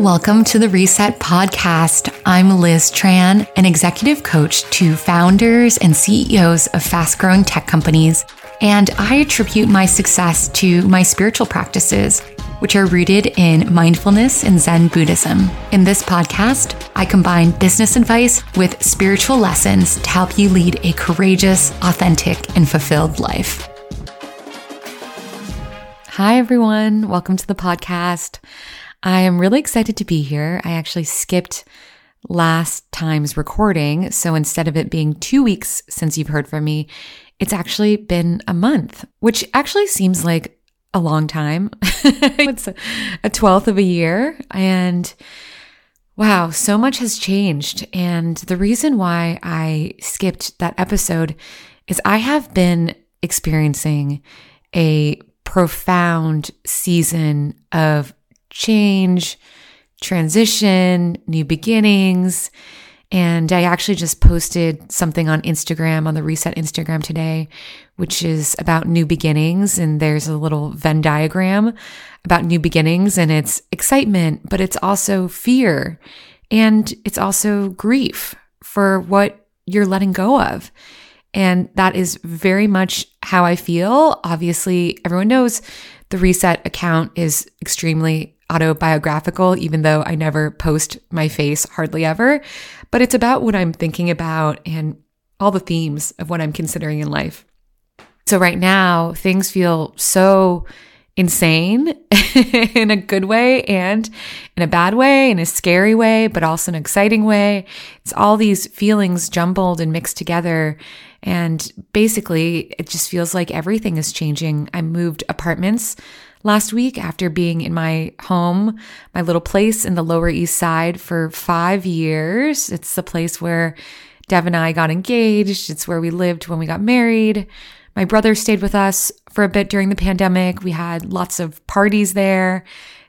Welcome to the Reset Podcast. I'm Liz Tran, an executive coach to founders and CEOs of fast growing tech companies. And I attribute my success to my spiritual practices, which are rooted in mindfulness and Zen Buddhism. In this podcast, I combine business advice with spiritual lessons to help you lead a courageous, authentic, and fulfilled life. Hi, everyone. Welcome to the podcast. I am really excited to be here. I actually skipped last time's recording. So instead of it being two weeks since you've heard from me, it's actually been a month, which actually seems like a long time. it's a, a twelfth of a year. And wow, so much has changed. And the reason why I skipped that episode is I have been experiencing a profound season of change, transition, new beginnings. And I actually just posted something on Instagram, on the Reset Instagram today, which is about new beginnings. And there's a little Venn diagram about new beginnings, and it's excitement, but it's also fear. And it's also grief for what you're letting go of. And that is very much how I feel. Obviously, everyone knows the Reset account is extremely autobiographical, even though I never post my face hardly ever. But it's about what I'm thinking about and all the themes of what I'm considering in life. So right now, things feel so insane in a good way and in a bad way, in a scary way, but also an exciting way. It's all these feelings jumbled and mixed together. And basically, it just feels like everything is changing. I moved apartments last week after being in my home, my little place in the Lower East Side for five years. It's the place where Dev and I got engaged. It's where we lived when we got married. My brother stayed with us for a bit during the pandemic. We had lots of parties there,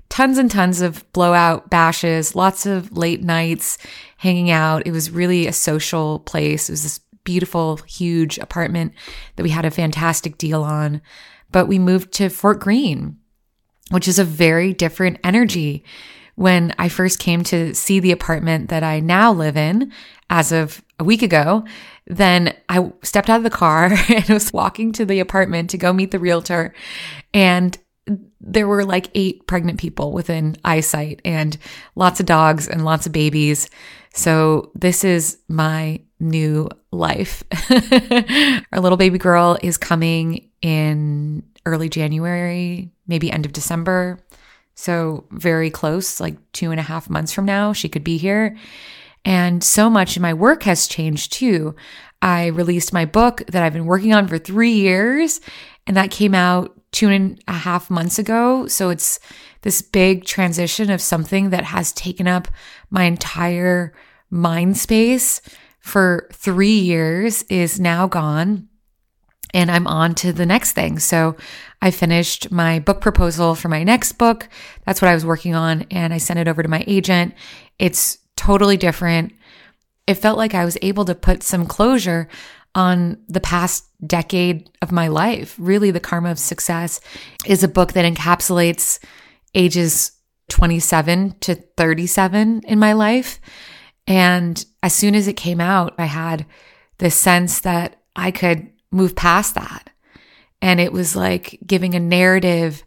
tons and tons of blowout bashes, lots of late nights hanging out. It was really a social place. It was this beautiful, huge apartment that we had a fantastic deal on. But we moved to Fort Greene, which is a very different energy. When I first came to see the apartment that I now live in as of a week ago, then I stepped out of the car and was walking to the apartment to go meet the realtor. And there were like eight pregnant people within eyesight and lots of dogs and lots of babies. So this is my new life. Our little baby girl is coming in early January, maybe end of December. So, very close, like two and a half months from now, she could be here. And so much in my work has changed too. I released my book that I've been working on for three years, and that came out two and a half months ago. So, it's this big transition of something that has taken up my entire mind space for three years is now gone and I'm on to the next thing. So I finished my book proposal for my next book. That's what I was working on. And I sent it over to my agent. It's totally different. It felt like I was able to put some closure on the past decade of my life. Really, The Karma of Success is a book that encapsulates ages 27 to 37 in my life. And as soon as it came out, I had this sense that I could move past that. And it was like giving a narrative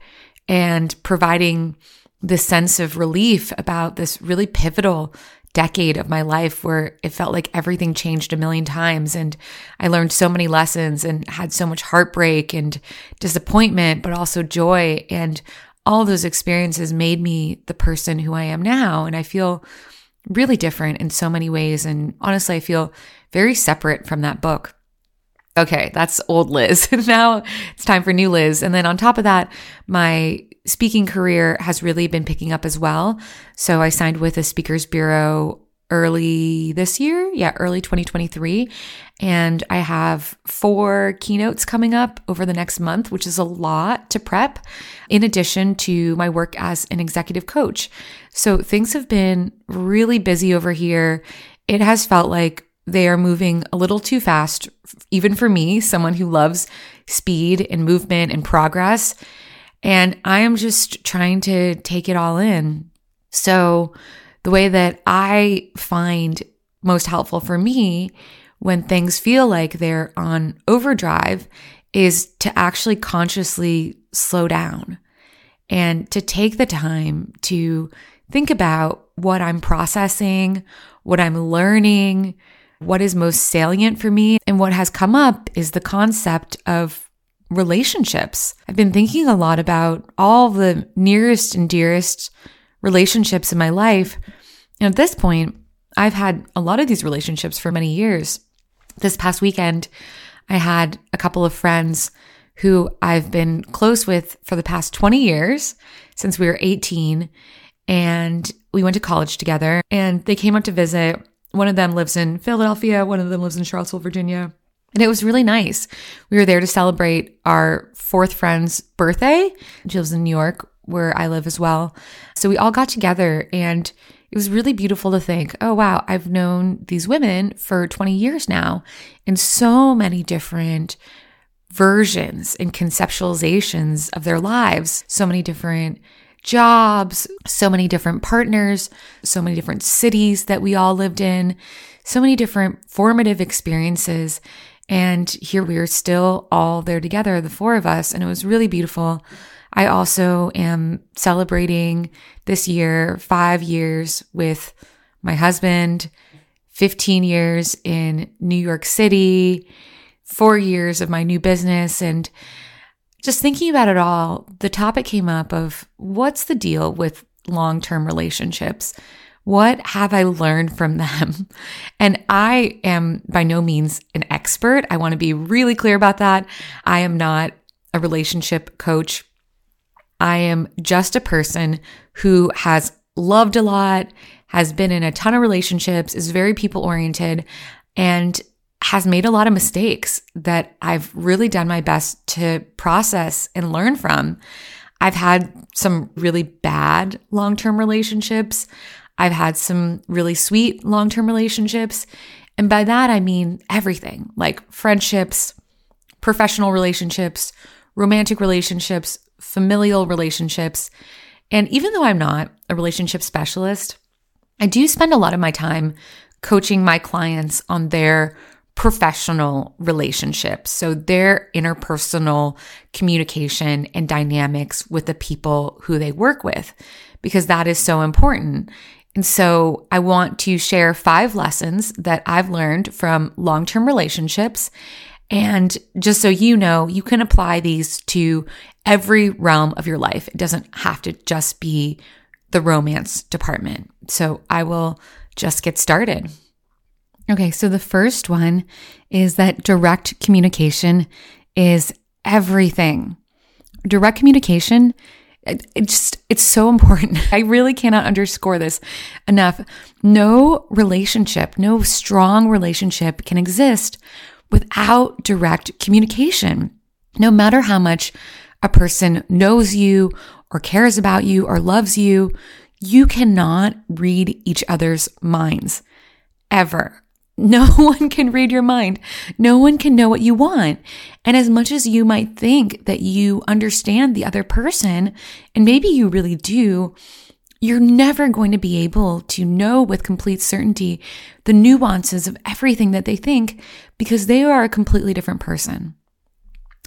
and providing this sense of relief about this really pivotal decade of my life where it felt like everything changed a million times. And I learned so many lessons and had so much heartbreak and disappointment, but also joy. And all those experiences made me the person who I am now. And I feel really different in so many ways. And honestly, I feel very separate from that book. Okay, that's old Liz. now it's time for new Liz. And then on top of that, my speaking career has really been picking up as well. So I signed with a speakers bureau early this year. Yeah, early 2023. And I have four keynotes coming up over the next month, which is a lot to prep, in addition to my work as an executive coach. So things have been really busy over here. It has felt like they are moving a little too fast, even for me, someone who loves speed and movement and progress. And I am just trying to take it all in. So, the way that I find most helpful for me when things feel like they're on overdrive is to actually consciously slow down and to take the time to think about what I'm processing, what I'm learning, what is most salient for me. And what has come up is the concept of relationships. I've been thinking a lot about all the nearest and dearest relationships in my life. And at this point, I've had a lot of these relationships for many years. This past weekend, I had a couple of friends who I've been close with for the past 20 years since we were 18. And we went to college together and they came up to visit. One of them lives in Philadelphia, one of them lives in Charlottesville, Virginia. And it was really nice. We were there to celebrate our fourth friend's birthday. She lives in New York, where I live as well. So we all got together and it was really beautiful to think, oh, wow, I've known these women for 20 years now in so many different versions and conceptualizations of their lives, so many different jobs, so many different partners, so many different cities that we all lived in, so many different formative experiences. And here we are still all there together, the four of us. And it was really beautiful. I also am celebrating this year five years with my husband, 15 years in New York City, four years of my new business. And just thinking about it all, the topic came up of what's the deal with long term relationships? What have I learned from them? And I am by no means an expert. I want to be really clear about that. I am not a relationship coach. I am just a person who has loved a lot, has been in a ton of relationships, is very people oriented, and has made a lot of mistakes that I've really done my best to process and learn from. I've had some really bad long term relationships. I've had some really sweet long term relationships. And by that, I mean everything like friendships, professional relationships, romantic relationships, familial relationships. And even though I'm not a relationship specialist, I do spend a lot of my time coaching my clients on their professional relationships. So their interpersonal communication and dynamics with the people who they work with, because that is so important. And so I want to share five lessons that I've learned from long term relationships. And just so you know, you can apply these to every realm of your life. It doesn't have to just be the romance department. So I will just get started. Okay, so the first one is that direct communication is everything. Direct communication it, it just it's so important. I really cannot underscore this enough. No relationship, no strong relationship can exist without direct communication. No matter how much a person knows you or cares about you or loves you, you cannot read each other's minds ever. No one can read your mind. No one can know what you want. And as much as you might think that you understand the other person, and maybe you really do, you're never going to be able to know with complete certainty the nuances of everything that they think because they are a completely different person.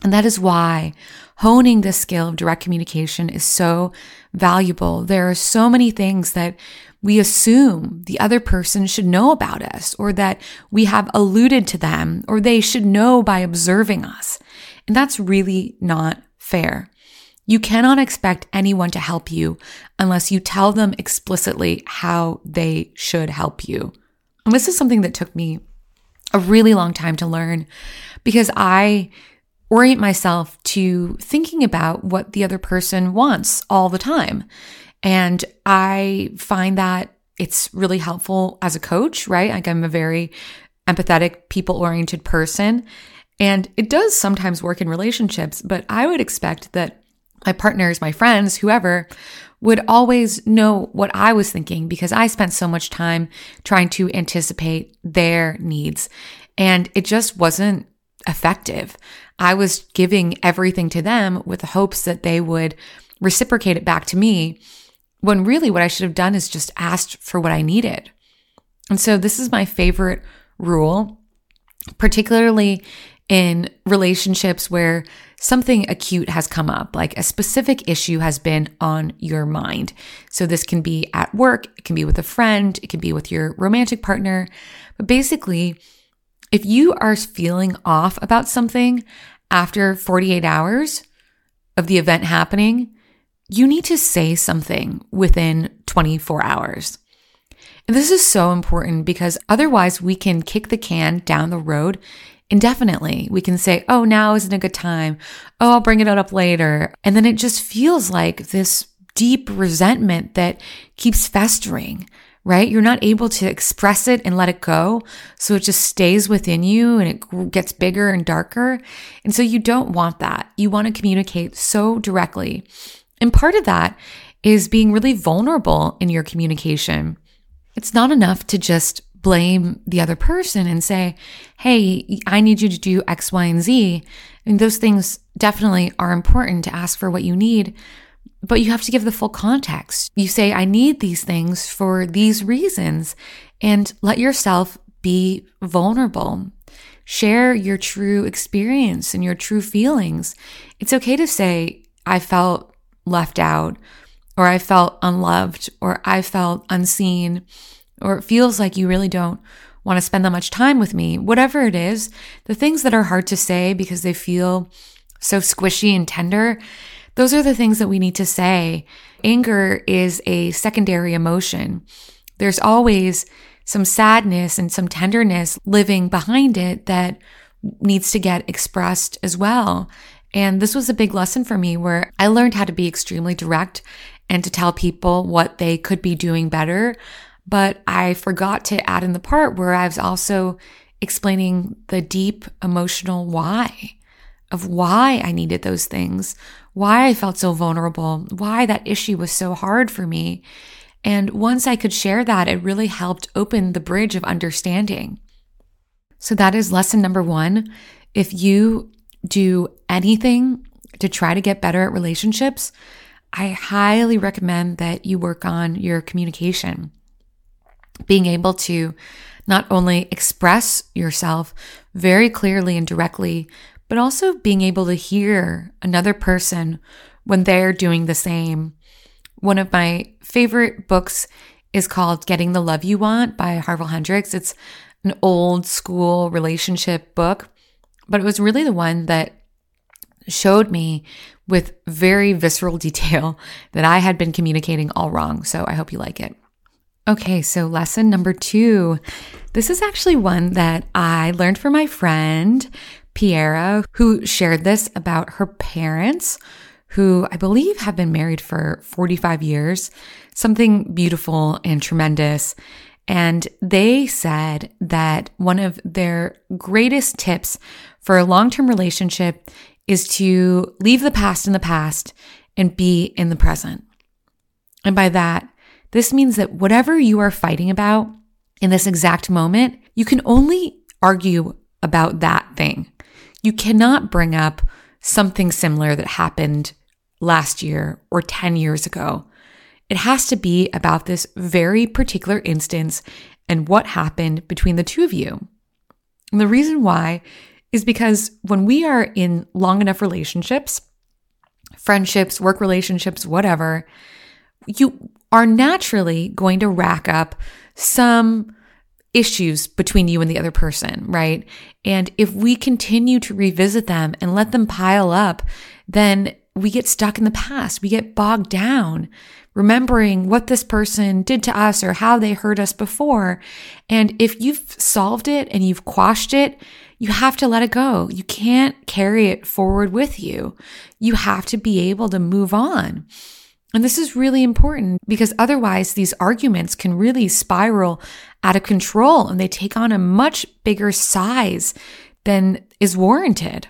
And that is why honing the skill of direct communication is so valuable. There are so many things that we assume the other person should know about us or that we have alluded to them or they should know by observing us. And that's really not fair. You cannot expect anyone to help you unless you tell them explicitly how they should help you. And this is something that took me a really long time to learn because I orient myself to thinking about what the other person wants all the time. And I find that it's really helpful as a coach, right? Like I'm a very empathetic, people oriented person. And it does sometimes work in relationships, but I would expect that my partners, my friends, whoever would always know what I was thinking because I spent so much time trying to anticipate their needs. And it just wasn't effective. I was giving everything to them with the hopes that they would reciprocate it back to me when really what I should have done is just asked for what I needed. And so this is my favorite rule, particularly in relationships where something acute has come up, like a specific issue has been on your mind. So this can be at work, it can be with a friend, it can be with your romantic partner. But basically, if you are feeling off about something after 48 hours of the event happening, you need to say something within 24 hours. And this is so important because otherwise we can kick the can down the road indefinitely. We can say, oh, now isn't a good time. Oh, I'll bring it up later. And then it just feels like this deep resentment that keeps festering, right? You're not able to express it and let it go. So it just stays within you and it gets bigger and darker. And so you don't want that. You want to communicate so directly. And part of that is being really vulnerable in your communication. It's not enough to just blame the other person and say, Hey, I need you to do X, Y, and Z. And those things definitely are important to ask for what you need, but you have to give the full context. You say, I need these things for these reasons and let yourself be vulnerable. Share your true experience and your true feelings. It's okay to say, I felt left out, or I felt unloved, or I felt unseen or it feels like you really don't want to spend that much time with me, whatever it is, the things that are hard to say because they feel so squishy and tender, those are the things that we need to say. Anger is a secondary emotion. There's always some sadness and some tenderness living behind it that needs to get expressed as well. And this was a big lesson for me where I learned how to be extremely direct and to tell people what they could be doing better. But I forgot to add in the part where I was also explaining the deep emotional why of why I needed those things, why I felt so vulnerable, why that issue was so hard for me. And once I could share that, it really helped open the bridge of understanding. So that is lesson number one. If you do anything to try to get better at relationships, I highly recommend that you work on your communication being able to not only express yourself very clearly and directly, but also being able to hear another person when they're doing the same. One of my favorite books is called Getting the Love You Want by Harville Hendrix. It's an old school relationship book, but it was really the one that showed me with very visceral detail that I had been communicating all wrong. So I hope you like it. Okay, so lesson number two. This is actually one that I learned from my friend, Piera, who shared this about her parents, who I believe have been married for 45 years, something beautiful and tremendous. And they said that one of their greatest tips for a long term relationship is to leave the past in the past and be in the present. And by that, this means that whatever you are fighting about in this exact moment, you can only argue about that thing. You cannot bring up something similar that happened last year or 10 years ago. It has to be about this very particular instance and what happened between the two of you. And the reason why is because when we are in long enough relationships, friendships, work relationships, whatever, you are naturally going to rack up some issues between you and the other person, right? And if we continue to revisit them and let them pile up, then we get stuck in the past. We get bogged down remembering what this person did to us or how they hurt us before. And if you've solved it and you've quashed it, you have to let it go. You can't carry it forward with you. You have to be able to move on. And this is really important because otherwise these arguments can really spiral out of control and they take on a much bigger size than is warranted.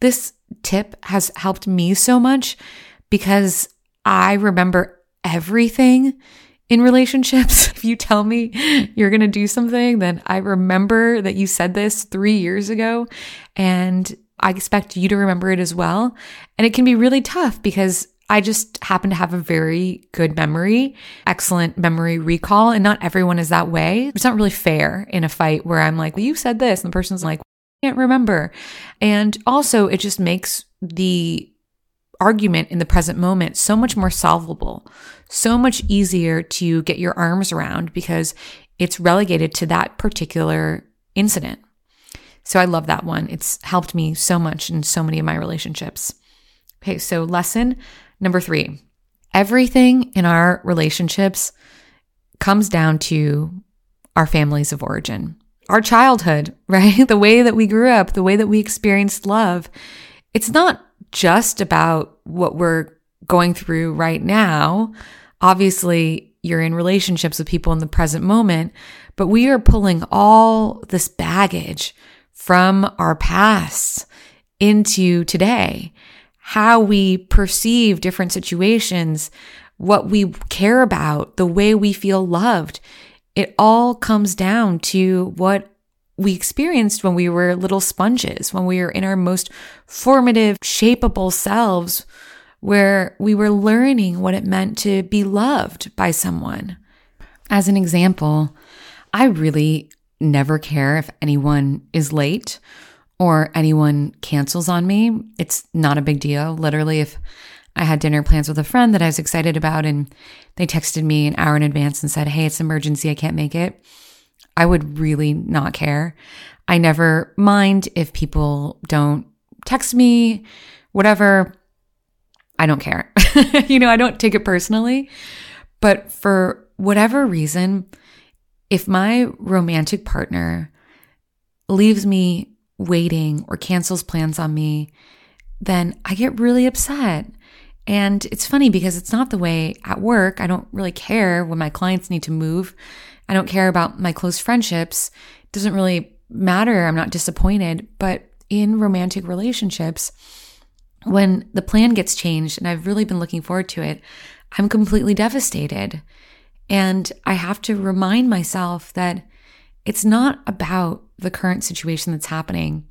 This tip has helped me so much because I remember everything in relationships. If you tell me you're going to do something, then I remember that you said this three years ago and I expect you to remember it as well. And it can be really tough because I just happen to have a very good memory, excellent memory recall, and not everyone is that way. It's not really fair in a fight where I'm like, well, you said this, and the person's like, I can't remember. And also, it just makes the argument in the present moment so much more solvable, so much easier to get your arms around because it's relegated to that particular incident. So I love that one. It's helped me so much in so many of my relationships. Okay, so lesson number three everything in our relationships comes down to our families of origin, our childhood, right? The way that we grew up, the way that we experienced love. It's not just about what we're going through right now. Obviously, you're in relationships with people in the present moment, but we are pulling all this baggage from our past into today how we perceive different situations, what we care about, the way we feel loved. It all comes down to what we experienced when we were little sponges, when we were in our most formative, shapeable selves, where we were learning what it meant to be loved by someone. As an example, I really never care if anyone is late or anyone cancels on me, it's not a big deal. Literally, if I had dinner plans with a friend that I was excited about and they texted me an hour in advance and said, Hey, it's an emergency, I can't make it, I would really not care. I never mind if people don't text me, whatever. I don't care. you know, I don't take it personally. But for whatever reason, if my romantic partner leaves me waiting or cancels plans on me, then I get really upset. And it's funny because it's not the way at work. I don't really care when my clients need to move. I don't care about my close friendships. It doesn't really matter. I'm not disappointed. But in romantic relationships, when the plan gets changed and I've really been looking forward to it, I'm completely devastated. And I have to remind myself that it's not about the current situation that's happening.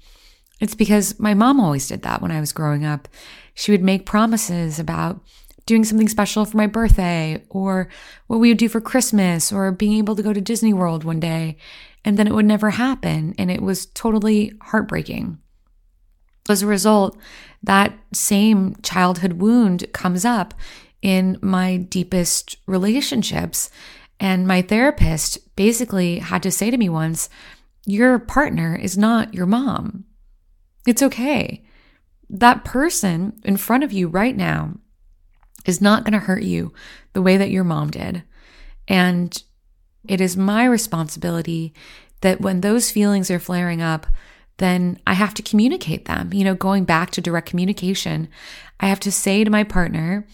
It's because my mom always did that when I was growing up. She would make promises about doing something special for my birthday or what we would do for Christmas or being able to go to Disney World one day. And then it would never happen. And it was totally heartbreaking. As a result, that same childhood wound comes up in my deepest relationships. And my therapist basically had to say to me once, your partner is not your mom. It's okay. That person in front of you right now is not going to hurt you the way that your mom did. And it is my responsibility that when those feelings are flaring up, then I have to communicate them. You know, going back to direct communication, I have to say to my partner,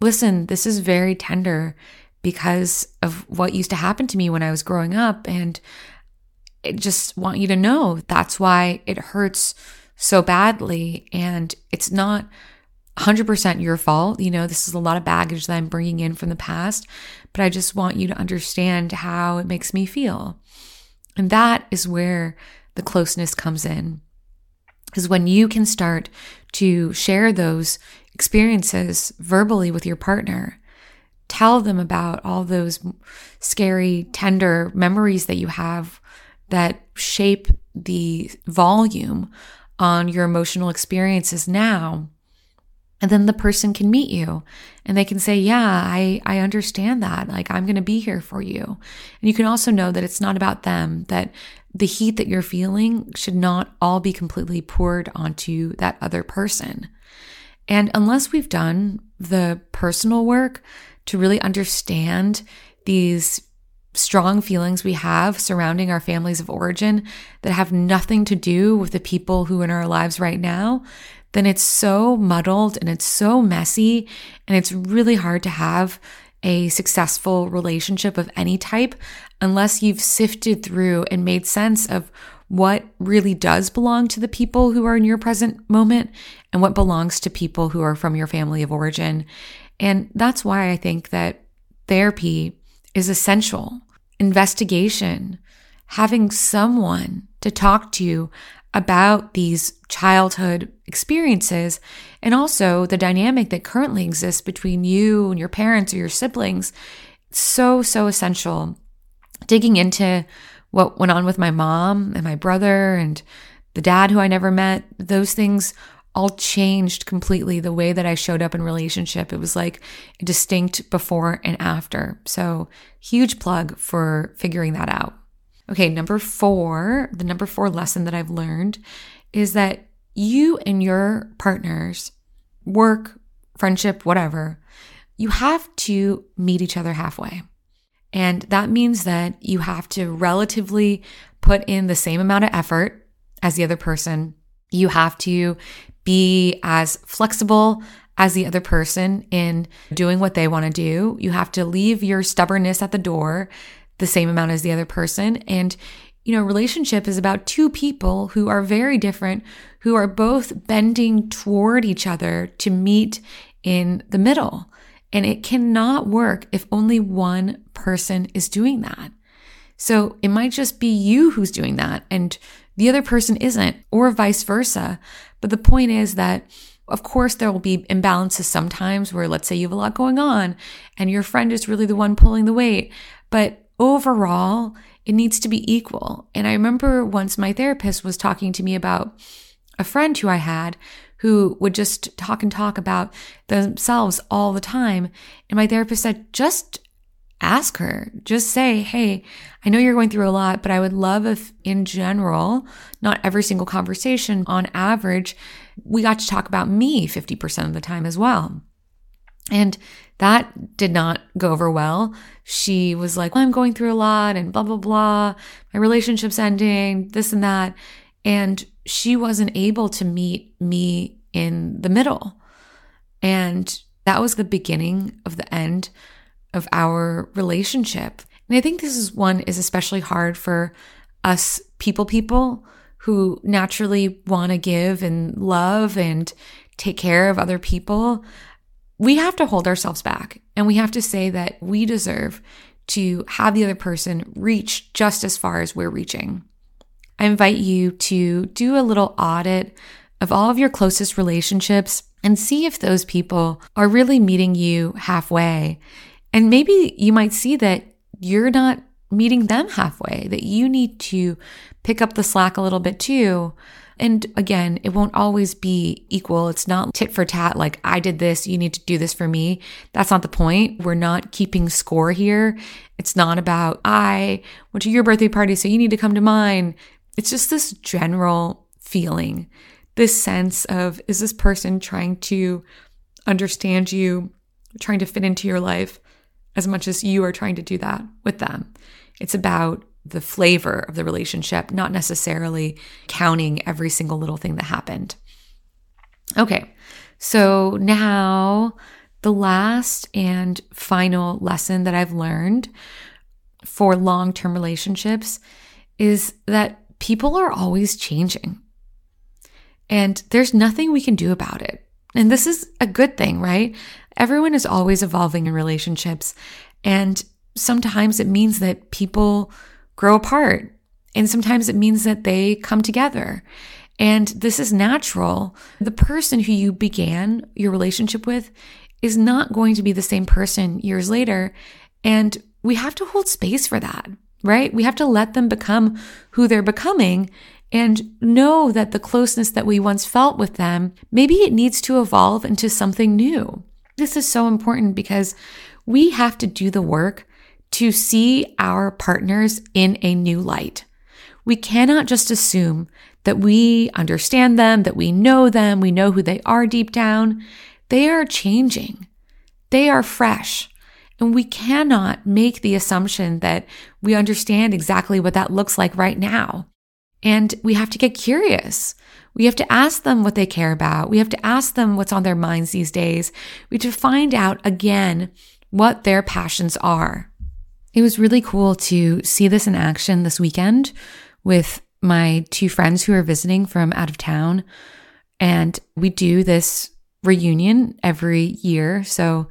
listen, this is very tender because of what used to happen to me when I was growing up. And I just want you to know that's why it hurts so badly. And it's not 100% your fault. You know, this is a lot of baggage that I'm bringing in from the past, but I just want you to understand how it makes me feel. And that is where the closeness comes in. Because when you can start to share those experiences verbally with your partner, tell them about all those scary, tender memories that you have that shape the volume on your emotional experiences now. And then the person can meet you and they can say, Yeah, I, I understand that. Like, I'm going to be here for you. And you can also know that it's not about them, that the heat that you're feeling should not all be completely poured onto that other person. And unless we've done the personal work to really understand these strong feelings we have surrounding our families of origin that have nothing to do with the people who are in our lives right now, then it's so muddled and it's so messy and it's really hard to have a successful relationship of any type unless you've sifted through and made sense of what really does belong to the people who are in your present moment and what belongs to people who are from your family of origin. And that's why I think that therapy is essential. Investigation, having someone to talk to about these childhood experiences and also the dynamic that currently exists between you and your parents or your siblings. So, so essential. Digging into what went on with my mom and my brother and the dad who I never met, those things all changed completely the way that I showed up in relationship. It was like distinct before and after. So, huge plug for figuring that out. Okay, number four, the number four lesson that I've learned is that you and your partners, work, friendship, whatever, you have to meet each other halfway. And that means that you have to relatively put in the same amount of effort as the other person. You have to be as flexible as the other person in doing what they want to do. You have to leave your stubbornness at the door the same amount as the other person. And, you know, relationship is about two people who are very different, who are both bending toward each other to meet in the middle. And it cannot work if only one person is doing that. So it might just be you who's doing that and the other person isn't, or vice versa. But the point is that of course, there will be imbalances sometimes where, let's say, you have a lot going on and your friend is really the one pulling the weight. But overall, it needs to be equal. And I remember once my therapist was talking to me about a friend who I had who would just talk and talk about themselves all the time. And my therapist said, just ask her, just say, Hey, I know you're going through a lot, but I would love if in general, not every single conversation on average, we got to talk about me 50% of the time as well. And that did not go over well. She was like, well, I'm going through a lot and blah, blah, blah. My relationship's ending, this and that. And she wasn't able to meet me in the middle. And that was the beginning of the end of our relationship. And I think this is one is especially hard for us people people who naturally want to give and love and take care of other people we have to hold ourselves back and we have to say that we deserve to have the other person reach just as far as we're reaching. I invite you to do a little audit of all of your closest relationships and see if those people are really meeting you halfway. And maybe you might see that you're not meeting them halfway, that you need to pick up the slack a little bit too and again, it won't always be equal. It's not tit for tat, like I did this, you need to do this for me. That's not the point. We're not keeping score here. It's not about I went to your birthday party, so you need to come to mine. It's just this general feeling, this sense of is this person trying to understand you, trying to fit into your life as much as you are trying to do that with them. It's about the flavor of the relationship, not necessarily counting every single little thing that happened. Okay, so now the last and final lesson that I've learned for long term relationships is that people are always changing. And there's nothing we can do about it. And this is a good thing, right? Everyone is always evolving in relationships. And sometimes it means that people grow apart. And sometimes it means that they come together. And this is natural. The person who you began your relationship with is not going to be the same person years later. And we have to hold space for that, right? We have to let them become who they're becoming and know that the closeness that we once felt with them, maybe it needs to evolve into something new. This is so important because we have to do the work to see our partners in a new light. We cannot just assume that we understand them, that we know them, we know who they are deep down. They are changing. They are fresh. And we cannot make the assumption that we understand exactly what that looks like right now. And we have to get curious. We have to ask them what they care about. We have to ask them what's on their minds these days. We have to find out again what their passions are. It was really cool to see this in action this weekend with my two friends who are visiting from out of town. And we do this reunion every year. So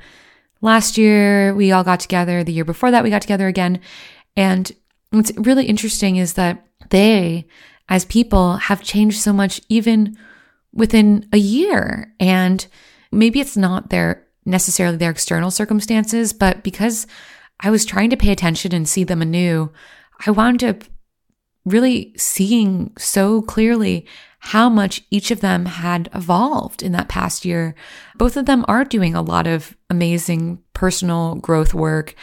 last year we all got together. The year before that we got together again. And what's really interesting is that they as people have changed so much even within a year. And maybe it's not their necessarily their external circumstances, but because I was trying to pay attention and see them anew, I wound up really seeing so clearly how much each of them had evolved in that past year. Both of them are doing a lot of amazing personal growth work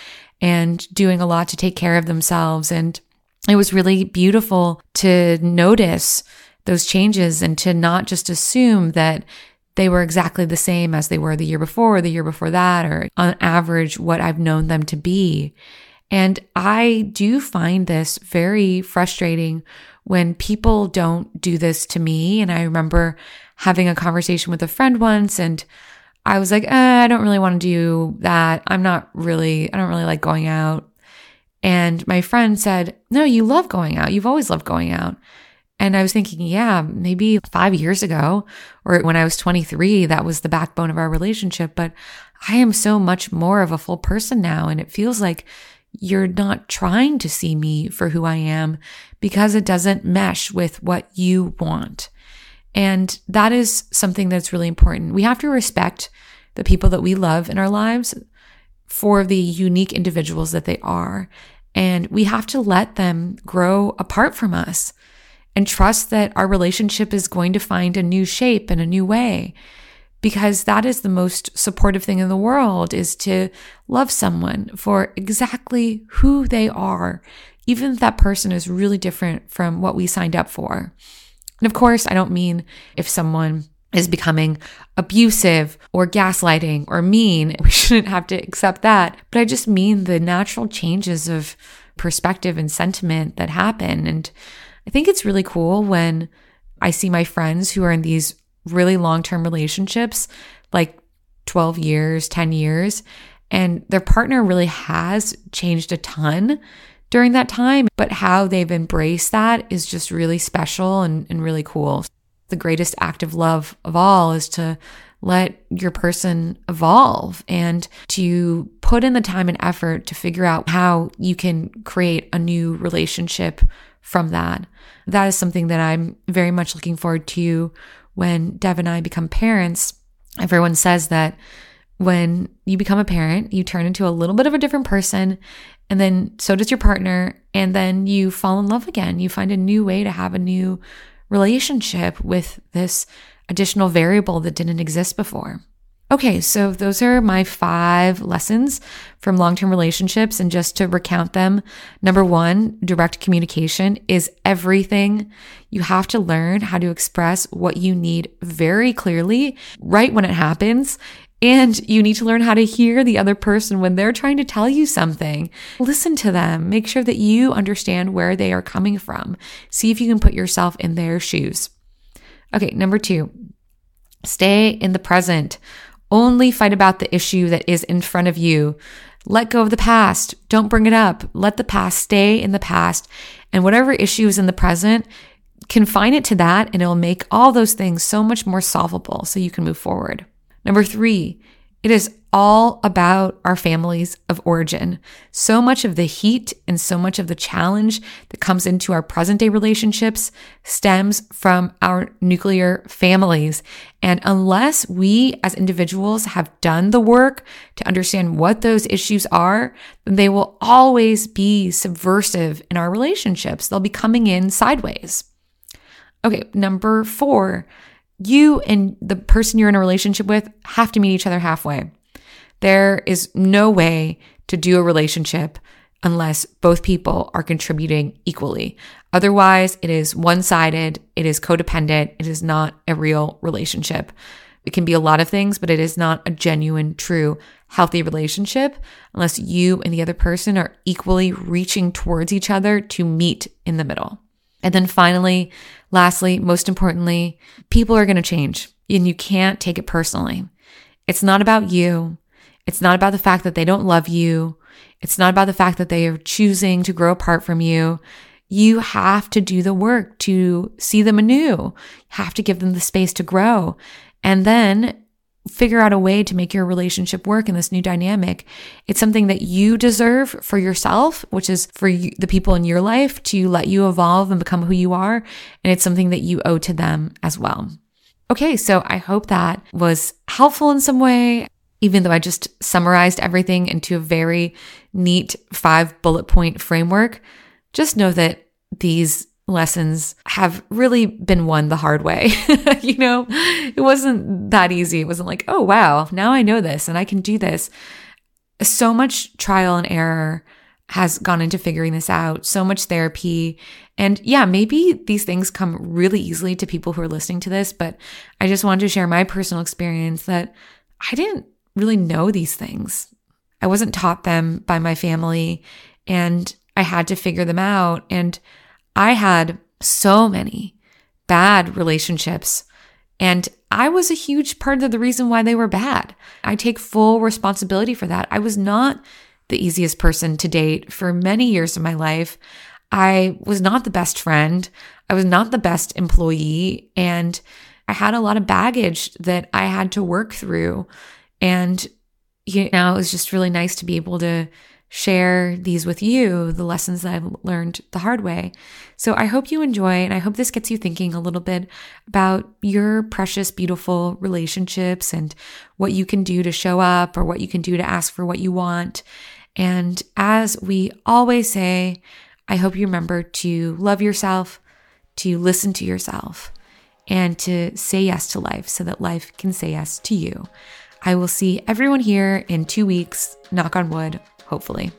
and doing a lot to take care of themselves. And it was really beautiful to notice those changes and to not just assume that they were exactly the same as they were the year before or the year before that, or on average, what I've known them to be. And I do find this very frustrating when people don't do this to me. And I remember having a conversation with a friend once and I was like, eh, I don't really want to do that. I'm not really, I don't really like going out. And my friend said, No, you love going out. You've always loved going out. And I was thinking, yeah, maybe five years ago or when I was 23, that was the backbone of our relationship. But I am so much more of a full person now. And it feels like you're not trying to see me for who I am because it doesn't mesh with what you want. And that is something that's really important. We have to respect the people that we love in our lives for the unique individuals that they are. And we have to let them grow apart from us and trust that our relationship is going to find a new shape and a new way because that is the most supportive thing in the world is to love someone for exactly who they are even if that person is really different from what we signed up for and of course i don't mean if someone is becoming abusive or gaslighting or mean we shouldn't have to accept that but i just mean the natural changes of perspective and sentiment that happen and I think it's really cool when I see my friends who are in these really long term relationships, like 12 years, 10 years, and their partner really has changed a ton during that time. But how they've embraced that is just really special and, and really cool. The greatest act of love of all is to let your person evolve and to put in the time and effort to figure out how you can create a new relationship from that. That is something that I'm very much looking forward to when Dev and I become parents. Everyone says that when you become a parent, you turn into a little bit of a different person, and then so does your partner, and then you fall in love again. You find a new way to have a new relationship with this additional variable that didn't exist before. Okay, so those are my five lessons from long term relationships. And just to recount them, number one, direct communication is everything. You have to learn how to express what you need very clearly right when it happens. And you need to learn how to hear the other person when they're trying to tell you something. Listen to them. Make sure that you understand where they are coming from. See if you can put yourself in their shoes. Okay, number two, stay in the present. Only fight about the issue that is in front of you. Let go of the past. Don't bring it up. Let the past stay in the past. And whatever issue is in the present, confine it to that and it'll make all those things so much more solvable so you can move forward. Number three, it is all about our families of origin. So much of the heat and so much of the challenge that comes into our present day relationships stems from our nuclear families. And unless we as individuals have done the work to understand what those issues are, then they will always be subversive in our relationships. They'll be coming in sideways. Okay, number four, you and the person you're in a relationship with have to meet each other halfway. There is no way to do a relationship unless both people are contributing equally. Otherwise, it is one sided, it is codependent, it is not a real relationship. It can be a lot of things, but it is not a genuine, true, healthy relationship unless you and the other person are equally reaching towards each other to meet in the middle. And then finally, lastly, most importantly, people are going to change and you can't take it personally. It's not about you. It's not about the fact that they don't love you. It's not about the fact that they are choosing to grow apart from you. You have to do the work to see them anew. You have to give them the space to grow. And then figure out a way to make your relationship work in this new dynamic. It's something that you deserve for yourself, which is for you, the people in your life to let you evolve and become who you are. And it's something that you owe to them as well. Okay, so I hope that was helpful in some way, even though I just summarized everything into a very neat five bullet point framework. Just know that these lessons have really been won the hard way. you know, it wasn't that easy. It wasn't like, oh, wow, now I know this and I can do this. So much trial and error has gone into figuring this out, so much therapy. And yeah, maybe these things come really easily to people who are listening to this, but I just wanted to share my personal experience that I didn't really know these things. I wasn't taught them by my family and I had to figure them out. And I had so many bad relationships and I was a huge part of the reason why they were bad. I take full responsibility for that. I was not the easiest person to date for many years of my life. I was not the best friend. I was not the best employee. And I had a lot of baggage that I had to work through. And, you know, it was just really nice to be able to share these with you, the lessons that I've learned the hard way. So I hope you enjoy, and I hope this gets you thinking a little bit about your precious, beautiful relationships and what you can do to show up or what you can do to ask for what you want. And as we always say, I hope you remember to love yourself, to listen to yourself, and to say yes to life so that life can say yes to you. I will see everyone here in two weeks, knock on wood, hopefully.